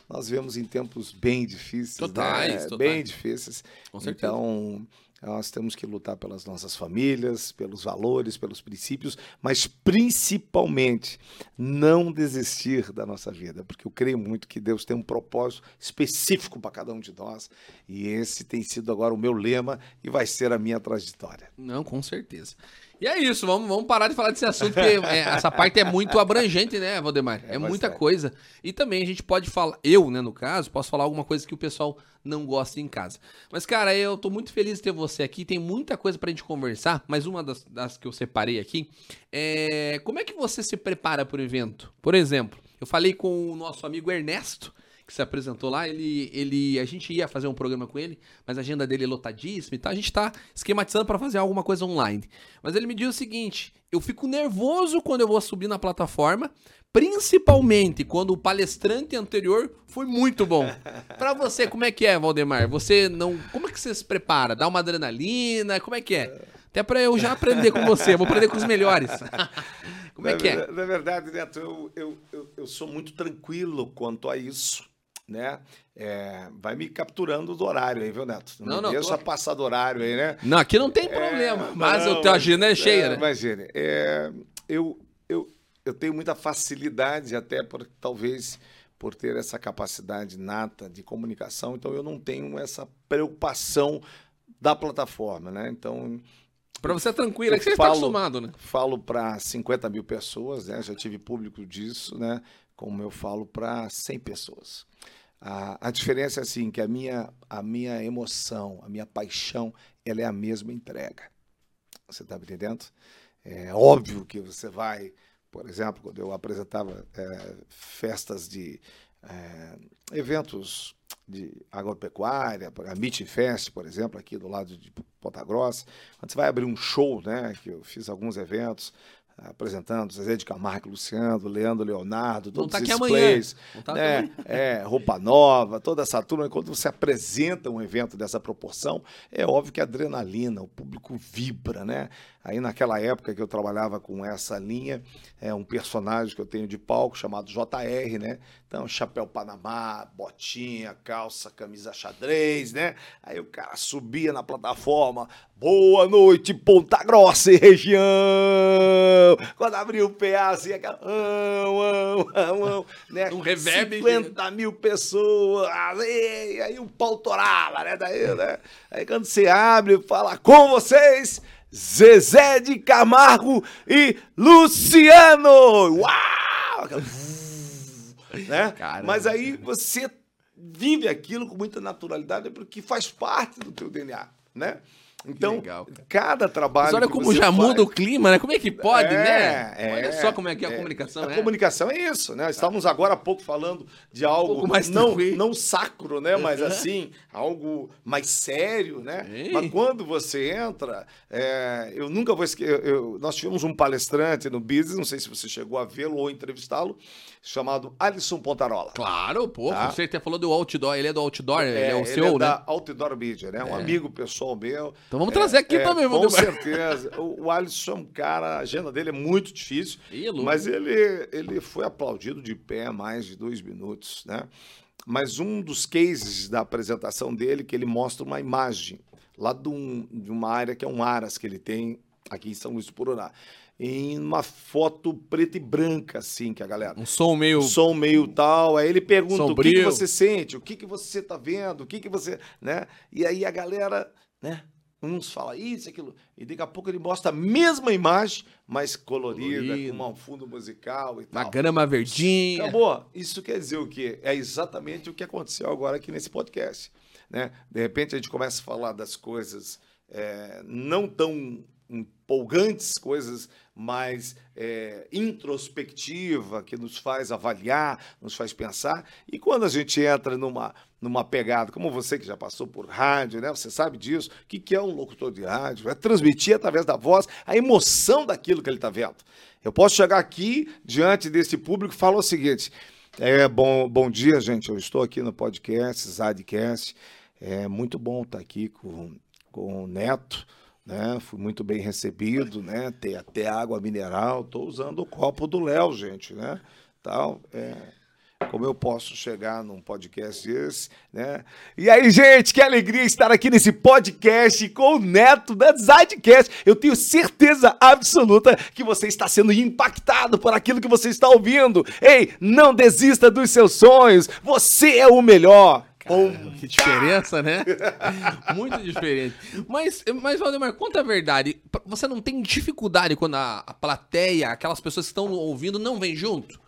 nós vemos em tempos bem difíceis, totais, né? totais. bem difíceis. Com certeza. Então, nós temos que lutar pelas nossas famílias, pelos valores, pelos princípios, mas principalmente não desistir da nossa vida, porque eu creio muito que Deus tem um propósito específico para cada um de nós, e esse tem sido agora o meu lema e vai ser a minha trajetória. Não, com certeza. E é isso, vamos, vamos parar de falar desse assunto, porque é, essa parte é muito abrangente, né, Valdemar? É, É muita bastante. coisa. E também a gente pode falar, eu, né, no caso, posso falar alguma coisa que o pessoal não gosta em casa. Mas, cara, eu tô muito feliz de ter você aqui, tem muita coisa pra gente conversar, mas uma das, das que eu separei aqui é como é que você se prepara para o evento? Por exemplo, eu falei com o nosso amigo Ernesto, que se apresentou lá, ele, ele, a gente ia fazer um programa com ele, mas a agenda dele é lotadíssima e tal. A gente tá esquematizando para fazer alguma coisa online. Mas ele me disse o seguinte: eu fico nervoso quando eu vou subir na plataforma, principalmente quando o palestrante anterior foi muito bom. Pra você, como é que é, Valdemar? Você não, como é que você se prepara? Dá uma adrenalina? Como é que é? Até pra eu já aprender com você, vou aprender com os melhores. Como é que é? Na verdade, Neto, eu, eu, eu, eu sou muito tranquilo quanto a isso. Né? É, vai me capturando do horário aí, viu, Neto? Não, me não, deixa tô- passar do horário aí, né? Não, aqui não tem problema, É, mas não, o teu agenda é cheia, é, né? Imagine, é, eu, eu, eu tenho muita facilidade, até por, talvez por ter essa capacidade nata de comunicação, então eu não tenho essa preocupação da plataforma, né? Então, Pra você é tranquilo, é que eu você está acostumado, né? falo para 50 mil pessoas, né? Já tive público disso, né? Como eu falo para 100 pessoas. A, a diferença é assim, que a minha, a minha emoção, a minha paixão, ela é a mesma entrega. Você está me entendendo? É óbvio que você vai, por exemplo, quando eu apresentava é, festas de é, eventos de agropecuária, a Meat Fest, por exemplo, aqui do lado de Ponta Grossa, quando você vai abrir um show, né, que eu fiz alguns eventos apresentando Zezé de Camargo, Luciano, Leandro Leonardo, todos tá esses Vão tá né, é, roupa nova, toda essa turma, quando você apresenta um evento dessa proporção, é óbvio que a adrenalina, o público vibra, né? Aí naquela época que eu trabalhava com essa linha, é um personagem que eu tenho de palco chamado JR, né? Então, chapéu Panamá, botinha, calça, camisa xadrez, né? Aí o cara subia na plataforma, boa noite, Ponta Grossa e região! Quando abriu o PA, assim, aquela, ão, ão, ão, né? Um reverb. 50 mil pessoas, aí, aí o pau torava, né? Daí, né? Aí quando você abre, fala com vocês, Zezé de Camargo e Luciano! Uau! Aquela- né? Caramba. Mas aí você vive aquilo com muita naturalidade porque faz parte do teu DNA, né? Então, legal, cada trabalho Mas olha como já faz- muda o clima, né? Como é que pode, é, né? é, olha só como é que é a comunicação, A né? comunicação é isso, né? Estávamos agora há pouco falando de algo pouco mais não, tranquilo. não sacro, né? Mas assim, algo mais sério, né? Sim. Mas quando você entra, é, eu nunca vou esquecer. eu- nós tivemos um palestrante no Business, não sei se você chegou a vê-lo ou entrevistá-lo, chamado Alisson Pontarola. Claro, pô, Tá. você até falou do outdoor, ele é do outdoor, ele é o ele seu, é né? da Outdoor Media, né? Um amigo pessoal meu. Então vamos trazer aqui É, também, Com Valdemar. certeza. O, o Alisson é um cara, a agenda dele é muito difícil. É louco. mas ele, ele foi aplaudido de pé mais de dois minutos, né? Mas um dos cases da apresentação dele, que ele mostra uma imagem lá de, um- de uma área que é um Aras que ele tem aqui em São Luís do Pururá. Em uma foto preta e branca, assim, que a galera Um som meio... o som meio tal. Aí ele pergunta o que, que Sombrio. você sente, o que, que você tá vendo, o que, que você. né? E aí a galera, né? Uns falam isso, aquilo. E daqui a pouco ele mostra a mesma imagem, mas colorida, Colorido. com um fundo musical e Uma tal. grama verdinha. Acabou. Isso quer dizer o quê? É exatamente o que aconteceu agora aqui nesse podcast. Né? De repente a gente começa a falar das coisas é, não tão empolgantes, coisas mais é, introspectiva, que nos faz avaliar, nos faz pensar. E quando a gente entra numa, numa pegada, como você que já passou por rádio, né? Você sabe disso. O que, que é um locutor de rádio? É transmitir através da voz a emoção daquilo que ele está vendo. Eu posso chegar aqui diante desse público e falar o seguinte: É, bom, bom dia, gente. Eu estou aqui no podcast, Zadcast. É muito bom estar aqui com, com o Neto, né? Fui muito bem recebido, né? Tem até água mineral. Estou usando o copo do Léo, gente, né? Tal, é, como eu posso chegar num podcast desse, né? E aí, gente, que alegria estar aqui nesse podcast com o Neto da Zadcast. Eu tenho certeza absoluta que você está sendo impactado por aquilo que você está ouvindo. Ei, não desista dos seus sonhos. Você é o melhor. Caramba, que diferença, né? Muito diferente. Mas, mas, Valdemar, conta a verdade. Você não tem dificuldade quando a, a plateia, aquelas pessoas que estão ouvindo, não vêm junto?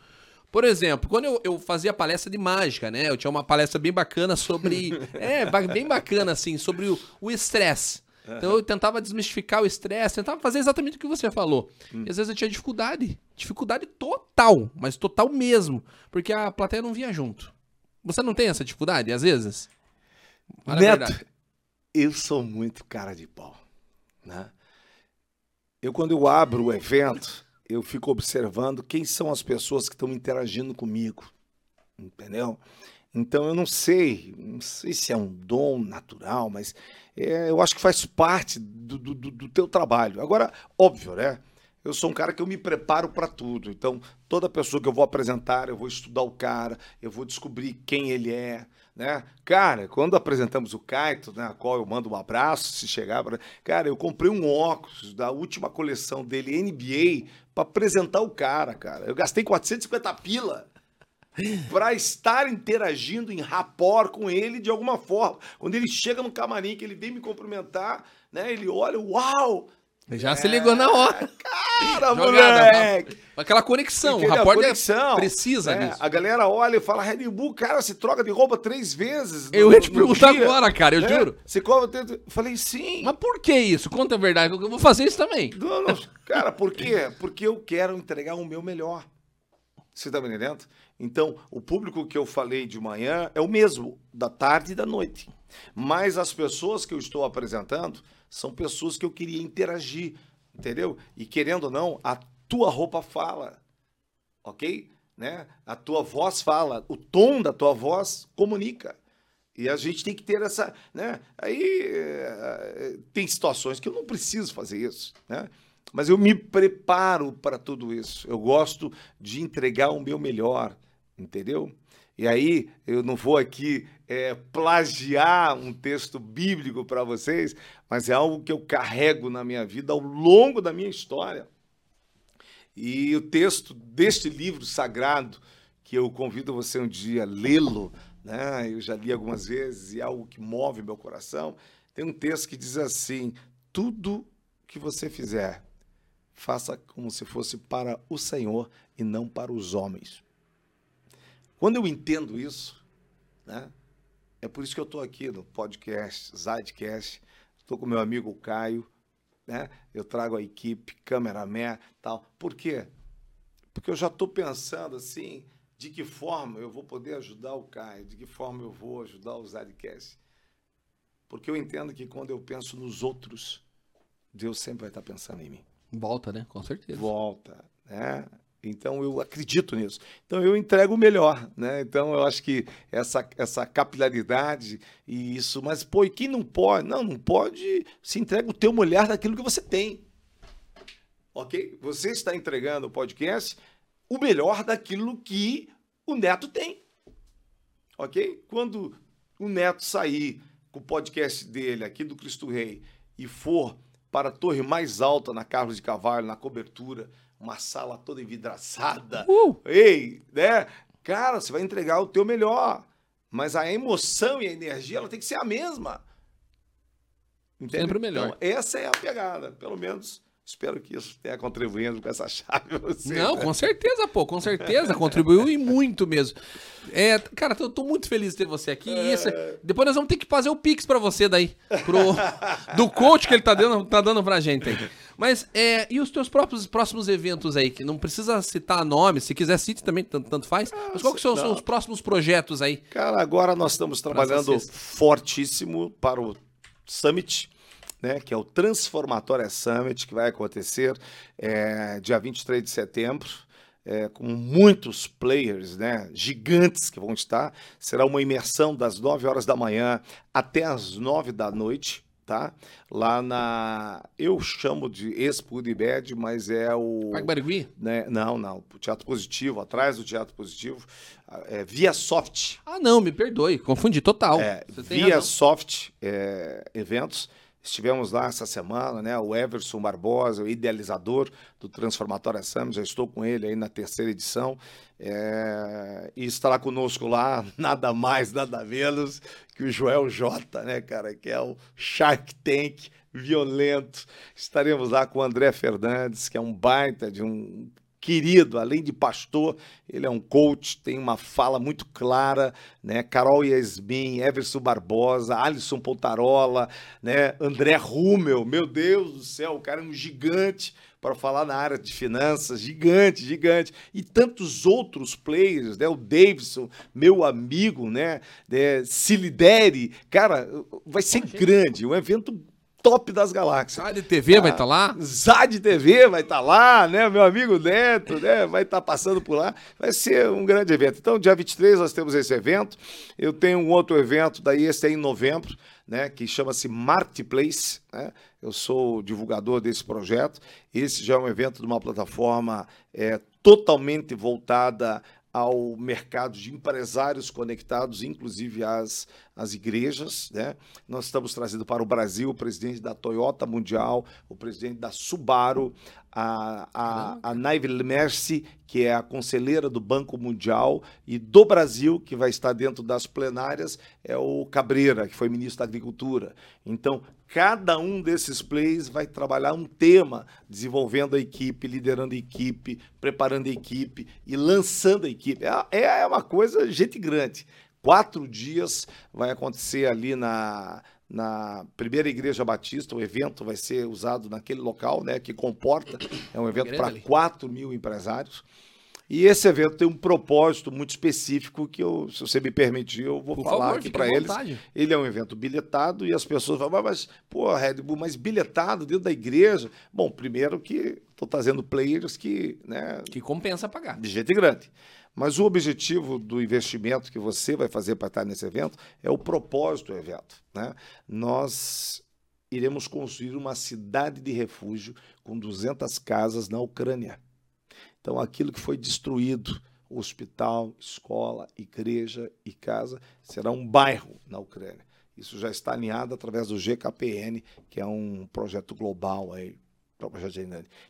Por exemplo, quando eu, eu fazia palestra de mágica, né? Eu tinha uma palestra bem bacana sobre. é, bem bacana, assim, sobre o estresse. Então eu tentava desmistificar o estresse, tentava fazer exatamente o que você falou. Hum. E às vezes eu tinha dificuldade. Dificuldade total, mas total mesmo. Porque a plateia não vinha junto. Você não tem essa dificuldade, às vezes? Fala Neto, eu sou muito cara de pau. Né? Eu, quando eu abro o evento, eu fico observando quem são as pessoas que estão interagindo comigo, entendeu? Então eu não sei, não sei se é um dom natural, mas é, eu acho que faz parte do, do, do, teu trabalho. Agora, óbvio, né? Eu sou um cara que eu me preparo para tudo. Então, toda pessoa que eu vou apresentar, eu vou estudar o cara, eu vou descobrir quem ele é, né? Cara, quando apresentamos o Kaito, né, a qual eu mando um abraço se chegar cara, eu comprei um óculos da última coleção dele NBA para apresentar o cara, cara. Eu gastei 450 pila para estar interagindo em rapport com ele de alguma forma. Quando ele chega no camarim que ele vem me cumprimentar, né? Ele olha, uau, já é, se ligou na hora. Cara, moleque. Aquela conexão. o rapport é é, precisa é, disso. A galera olha e fala, Red Bull, cara, você troca de roupa três vezes. No, eu ia te perguntar agora, cara, eu né? juro. Você cobra... Eu falei, sim. Mas por que isso? Conta a verdade, eu vou fazer isso também. Não, não. Cara, por quê? Porque eu quero entregar o meu melhor. Você tá me entendendo? Então, o público que eu falei de manhã é o mesmo, da tarde e da noite. Mas as pessoas que eu estou apresentando são pessoas que eu queria interagir, entendeu? E querendo ou não, a tua roupa fala, ok? Né? A tua voz fala, o tom da tua voz comunica. E a gente tem que ter essa, né? Aí é, tem situações que eu não preciso fazer isso, né? Mas eu me preparo para tudo isso. Eu gosto de entregar o meu melhor, entendeu? E aí, eu não vou aqui é, plagiar um texto bíblico para vocês, mas é algo que eu carrego na minha vida ao longo da minha história. E o texto deste livro sagrado, que eu convido você um dia a lê-lo, né? eu já li algumas vezes e é algo que move meu coração. Tem um texto que diz assim: Tudo que você fizer, faça como se fosse para o Senhor e não para os homens. Quando eu entendo isso, né, é por isso que eu estou aqui no podcast, Zidecast, estou com meu amigo Caio, né, eu trago a equipe, cameraman tal. Por quê? Porque eu já estou pensando assim, de que forma eu vou poder ajudar o Caio, de que forma eu vou ajudar o Zidecast. Porque eu entendo que quando eu penso nos outros, Deus sempre vai estar pensando em mim. Volta, né? Com certeza. Volta, né? Então eu acredito nisso. Então eu entrego o melhor, né? Então eu acho que essa, essa capilaridade e isso, mas pô, e quem não pode? Não, não pode, se entrega o teu olhar daquilo que você tem. OK? Você está entregando o podcast o melhor daquilo que o Neto tem. OK? Quando o Neto sair com o podcast dele aqui do Cristo Rei e for para a torre mais alta na Carlos de Cavalo, na cobertura, uma sala toda envidraçada. Uh! Ei, né? Cara, você vai entregar o teu melhor. Mas a emoção e a energia, ela tem que ser a mesma. Entende? Sempre melhor. Então, essa é a pegada. Pelo menos Espero que isso tenha contribuído com essa chave. Você, Não, né? com certeza, pô, com certeza. Contribuiu e muito mesmo. É, cara, eu tô muito feliz de ter você aqui. É... Isso, depois nós vamos ter que fazer o Pix pra você daí. Pro, do coach que ele tá dando, tá dando pra gente aí. Mas, é, e os teus próprios próximos eventos aí? Que não precisa citar nomes, se quiser cite também, tanto, tanto faz. Ah, mas qual que são, são, os próximos projetos aí? Cara, agora nós estamos trabalhando fortíssimo para o Summit né, que é o Transformatória Summit, que vai acontecer é, dia 23 de setembro. é, com muitos players, né, gigantes que vão estar. Será uma imersão das 9 horas da manhã até as 9 da noite, tá? Lá na. Eu chamo de Expo Unibed, mas é o. Parque Barigui? Né, não, não. O Teatro Positivo, atrás do Teatro Positivo. É, Via Soft. Ah, não, me perdoe, confundi total. É, Via razão. Soft é, Eventos. Estivemos lá essa semana, né? O Everson Barbosa, o idealizador do Transformatória Summit, já estou com ele aí na terceira edição. É... E estará conosco lá, nada mais, nada menos que o Joel J, né, cara? Que é o Shark Tank violento. Estaremos lá com o André Fernandes, que é um baita de um querido, além de pastor, ele é um coach, tem uma fala muito clara, né? Carol Yasmin, Everson Barbosa, Alisson Pontarola, né? André Rummel, meu Deus do céu, o cara é um gigante para falar na área de finanças, gigante, gigante. E tantos outros players, né? O Davidson, meu amigo, né? É, se lidere. Cara, vai ser grande, um evento top das galáxias. Zad TV ah, vai estar tá lá? Zad TV vai estar tá lá, né? Meu amigo Neto, né? Vai estar tá passando por lá. Vai ser um grande evento. Então, dia 23 nós temos esse evento. Eu tenho um outro evento, daí esse é em novembro, né? Que chama-se Marketplace, né? Eu sou divulgador desse projeto. Esse já é um evento de uma plataforma é, totalmente voltada ao mercado de empresários conectados, inclusive às, às igrejas. Né? Nós estamos trazendo para o Brasil o presidente da Toyota Mundial, o presidente da Subaru, a, a, a Naive Mercy, que é a conselheira do Banco Mundial, e do Brasil, que vai estar dentro das plenárias, é o Cabreira, que foi ministro da Agricultura. Então, cada um desses plays vai trabalhar um tema, desenvolvendo a equipe, liderando a equipe, preparando a equipe e lançando a equipe. É, é uma coisa gente grande. Quatro dias vai acontecer ali na, na primeira igreja batista, o evento vai ser usado naquele local, né, que comporta, é um evento para 4 mil empresários. E esse evento tem um propósito muito específico que eu, se você me permitir, eu vou Por falar favor, aqui para eles. Ele é um evento bilhetado e as pessoas falam, mas, pô, Red Bull, mas bilhetado dentro da igreja? Bom, primeiro que estou trazendo players que, né, que compensa pagar. De gente grande. Mas o objetivo do investimento que você vai fazer para estar nesse evento é o propósito do evento. Né? Nós iremos construir uma cidade de refúgio com 200 casas na Ucrânia. Então, aquilo que foi destruído, hospital, escola, igreja e casa, será um bairro na Ucrânia. Isso já está alinhado através do GKPN, que é um projeto global aí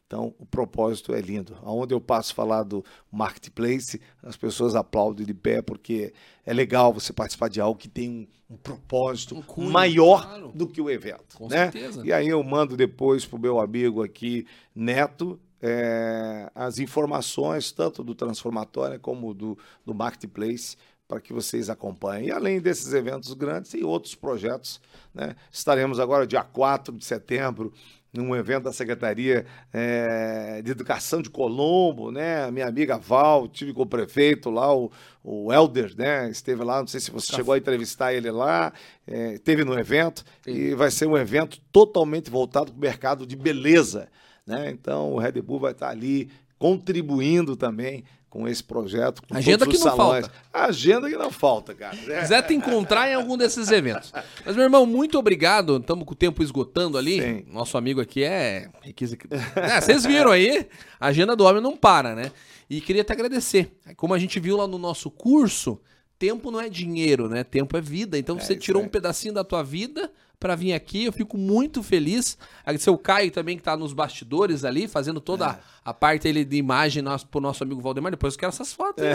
então, o propósito é lindo. Aonde eu passo a falar do marketplace, as pessoas aplaudem de pé, porque é legal você participar de algo que tem um, um propósito um cunho, maior claro. do que o evento. Com né? certeza. E aí eu mando depois para o meu amigo aqui, Neto, é, as informações, tanto do Transformatória como do, do Marketplace, para que vocês acompanhem. E além desses eventos grandes, tem outros projetos. Né? Estaremos agora, dia 4 de setembro, num evento da Secretaria é, de Educação de Colombo, né? Minha amiga Val, tive com o prefeito lá, o, o Helder, né? Esteve lá, não sei se você Café. chegou a entrevistar ele lá, é, esteve no evento, Sim. e vai ser um evento totalmente voltado para o mercado de beleza. Né? Então o Red Bull vai estar ali contribuindo também com esse projeto. Com agenda que não salões. falta. Agenda que não falta, cara. É. Quiser te encontrar em algum desses eventos. Mas, meu irmão, muito obrigado. Estamos com o tempo esgotando ali. Sim. Nosso amigo aqui é. é. Vocês viram aí? A agenda do homem não para, né? E queria te agradecer. Como a gente viu lá no nosso curso, tempo não é dinheiro, né? Tempo é vida. Então é você tirou um pedacinho da tua vida para vir aqui. Eu fico muito feliz. Agradecer o Caio também, que está nos bastidores ali, fazendo toda é. a, parte ele, de imagem nosso, pro nosso amigo Valdemar. Depois eu quero essas fotos. É.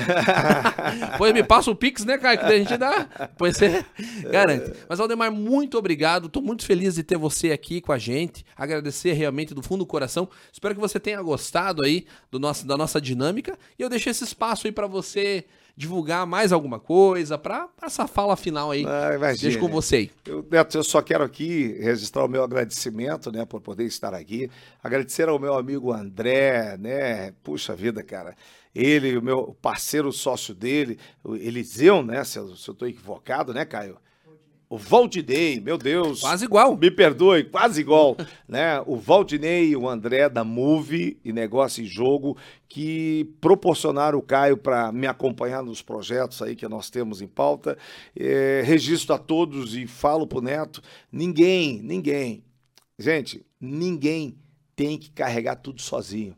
Depois me passa o Pix, né, Caio? Que a gente dá. Depois você garante. Mas, Valdemar, muito obrigado. Estou muito feliz de ter você aqui com a gente. Agradecer realmente do fundo do coração. Espero que você tenha gostado aí do nosso, da nossa dinâmica. E eu deixo esse espaço aí para você divulgar mais alguma coisa para essa fala final aí. Ah, Deixa com você aí. Eu, Neto, eu só quero aqui registrar o meu agradecimento, né, por poder estar aqui. Agradecer ao meu amigo André, né? Puxa vida, cara. Ele, o meu parceiro sócio dele, o Eliseu, né? Se eu estou equivocado, né, Caio? O Valdinei, meu Deus. Quase igual. Me perdoe, quase igual. né? O Valdinei e o André da Move e Negócio em Jogo, que proporcionaram o Caio para me acompanhar nos projetos aí que nós temos em pauta. É, registro a todos e falo pro Neto: ninguém, ninguém, gente, ninguém tem que carregar tudo sozinho.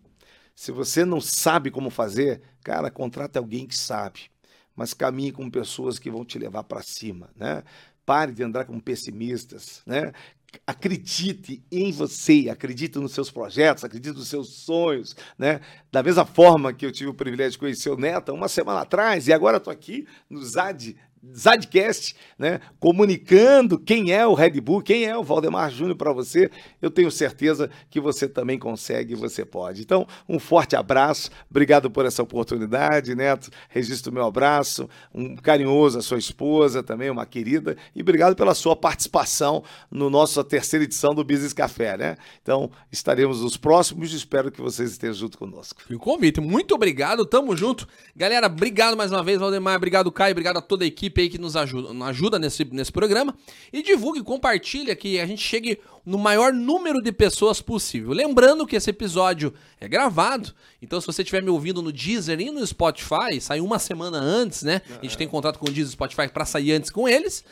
Se você não sabe como fazer, cara, contrata alguém que sabe. Mas caminhe com pessoas que vão te levar para cima, né? Pare de andar como pessimistas, né? Acredite em você, acredite nos seus projetos, acredite nos seus sonhos, né? Da mesma forma que eu tive o privilégio de conhecer o Neto uma semana atrás e agora estou aqui no ZAD Zadcast, né, comunicando quem é o Red Bull, quem é o Valdemar Júnior para você. Eu tenho certeza que você também consegue e você pode. Então, um forte abraço, obrigado por essa oportunidade, Neto. Registro meu abraço, um carinhoso à sua esposa, também uma querida, e obrigado pela sua participação no nossa terceira edição do Business Café, né? Então, estaremos nos próximos e espero que vocês estejam junto conosco. Fico convite. Muito obrigado, tamo junto. Galera, obrigado mais uma vez, Valdemar, obrigado, Caio, obrigado a toda a equipe aí que nos ajuda, nos ajuda nesse, nesse programa. E divulgue, compartilha que a gente chegue no maior número de pessoas possível. Lembrando que esse episódio é gravado, então se você estiver me ouvindo no Deezer e no Spotify, sai uma semana antes, né? A gente tem contato com o Deezer e Spotify para sair antes com eles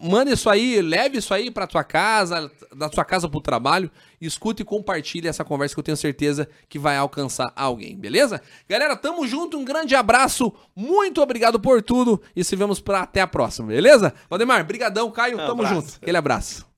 manda isso aí, leve isso aí para tua casa, da tua casa pro trabalho, escute e compartilhe essa conversa que eu tenho certeza que vai alcançar alguém, beleza? Galera, tamo junto, um grande abraço, muito obrigado por tudo e se vemos para até a próxima, beleza? Valdemar, brigadão, Caio, tamo junto. Aquele abraço.